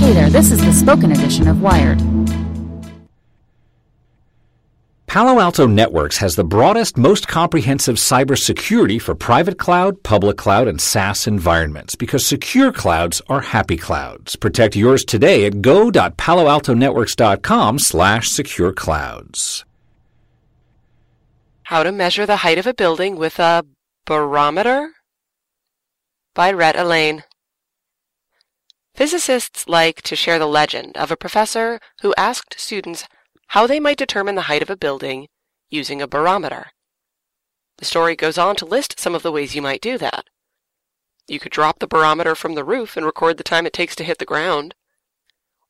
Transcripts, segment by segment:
Hey there, this is the spoken edition of Wired. Palo Alto Networks has the broadest, most comprehensive cybersecurity for private cloud, public cloud, and SaaS environments because secure clouds are happy clouds. Protect yours today at go.paloaltonetworks.com slash secure clouds. How to Measure the Height of a Building with a Barometer? By Rhett Allain. Physicists like to share the legend of a professor who asked students how they might determine the height of a building using a barometer. The story goes on to list some of the ways you might do that. You could drop the barometer from the roof and record the time it takes to hit the ground.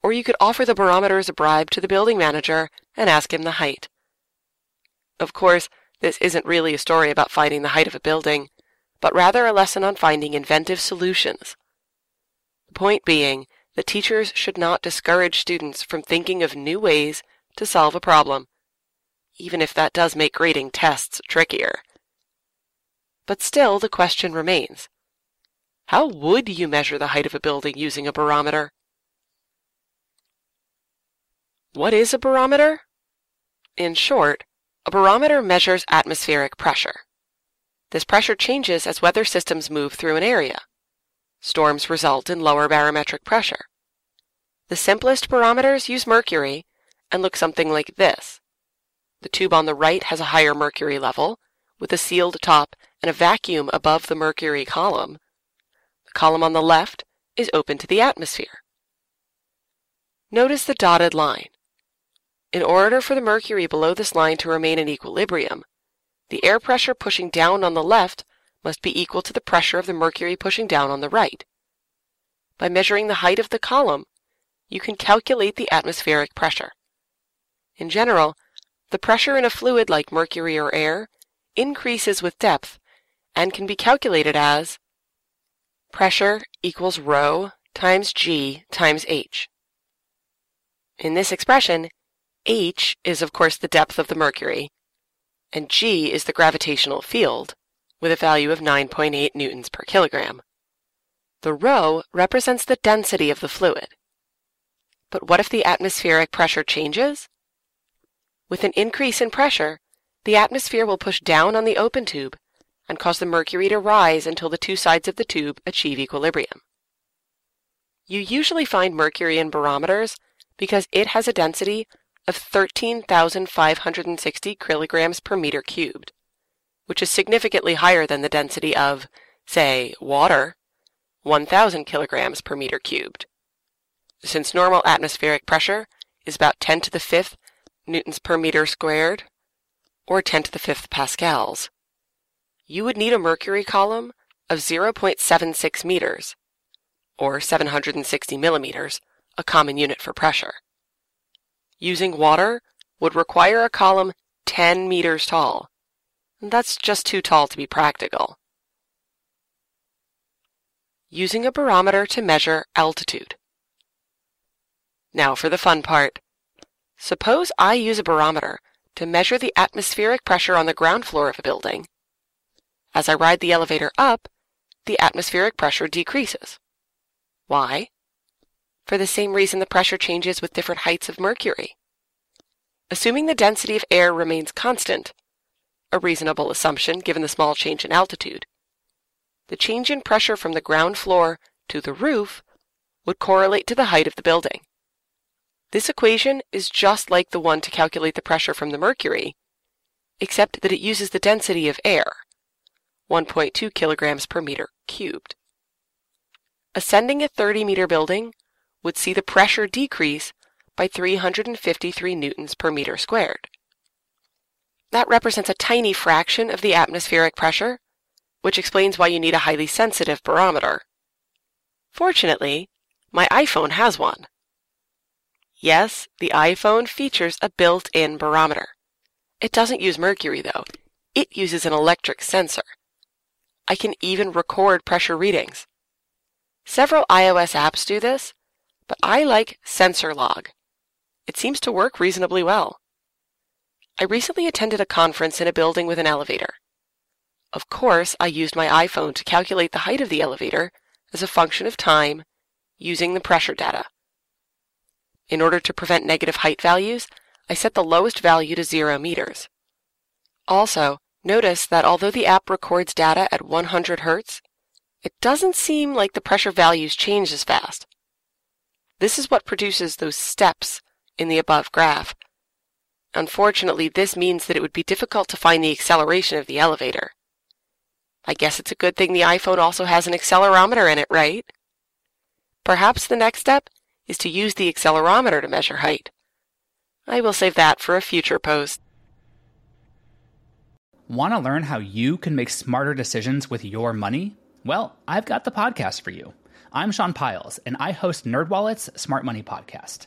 Or you could offer the barometer as a bribe to the building manager and ask him the height. Of course, this isn't really a story about finding the height of a building, but rather a lesson on finding inventive solutions. The point being that teachers should not discourage students from thinking of new ways to solve a problem, even if that does make grading tests trickier. But still, the question remains how would you measure the height of a building using a barometer? What is a barometer? In short, a barometer measures atmospheric pressure. This pressure changes as weather systems move through an area. Storms result in lower barometric pressure. The simplest barometers use mercury and look something like this. The tube on the right has a higher mercury level, with a sealed top and a vacuum above the mercury column. The column on the left is open to the atmosphere. Notice the dotted line. In order for the mercury below this line to remain in equilibrium, the air pressure pushing down on the left must be equal to the pressure of the mercury pushing down on the right. By measuring the height of the column, you can calculate the atmospheric pressure. In general, the pressure in a fluid like mercury or air increases with depth and can be calculated as pressure equals rho times g times h. In this expression, h is of course the depth of the mercury, and g is the gravitational field, with a value of 9.8 newtons per kilogram. The rho represents the density of the fluid. But what if the atmospheric pressure changes? With an increase in pressure, the atmosphere will push down on the open tube and cause the mercury to rise until the two sides of the tube achieve equilibrium. You usually find mercury in barometers because it has a density of 13,560 kilograms per meter cubed which is significantly higher than the density of, say, water, 1,000 kilograms per meter cubed. Since normal atmospheric pressure is about 10 to the fifth newtons per meter squared, or 10 to the fifth pascals, you would need a mercury column of 0.76 meters, or 760 millimeters, a common unit for pressure. Using water would require a column 10 meters tall, that's just too tall to be practical. Using a barometer to measure altitude. Now for the fun part. Suppose I use a barometer to measure the atmospheric pressure on the ground floor of a building. As I ride the elevator up, the atmospheric pressure decreases. Why? For the same reason the pressure changes with different heights of mercury. Assuming the density of air remains constant, a reasonable assumption given the small change in altitude, the change in pressure from the ground floor to the roof would correlate to the height of the building. This equation is just like the one to calculate the pressure from the mercury, except that it uses the density of air, 1.2 kilograms per meter cubed. Ascending a 30 meter building would see the pressure decrease by 353 newtons per meter squared. That represents a tiny fraction of the atmospheric pressure, which explains why you need a highly sensitive barometer. Fortunately, my iPhone has one. Yes, the iPhone features a built-in barometer. It doesn't use mercury, though. It uses an electric sensor. I can even record pressure readings. Several iOS apps do this, but I like SensorLog. It seems to work reasonably well. I recently attended a conference in a building with an elevator. Of course, I used my iPhone to calculate the height of the elevator as a function of time using the pressure data. In order to prevent negative height values, I set the lowest value to 0 meters. Also, notice that although the app records data at 100 hertz, it doesn't seem like the pressure values change as fast. This is what produces those steps in the above graph. Unfortunately, this means that it would be difficult to find the acceleration of the elevator. I guess it's a good thing the iPhone also has an accelerometer in it, right? Perhaps the next step is to use the accelerometer to measure height. I will save that for a future post. Want to learn how you can make smarter decisions with your money? Well, I've got the podcast for you. I'm Sean Pyles, and I host NerdWallet's Smart Money Podcast.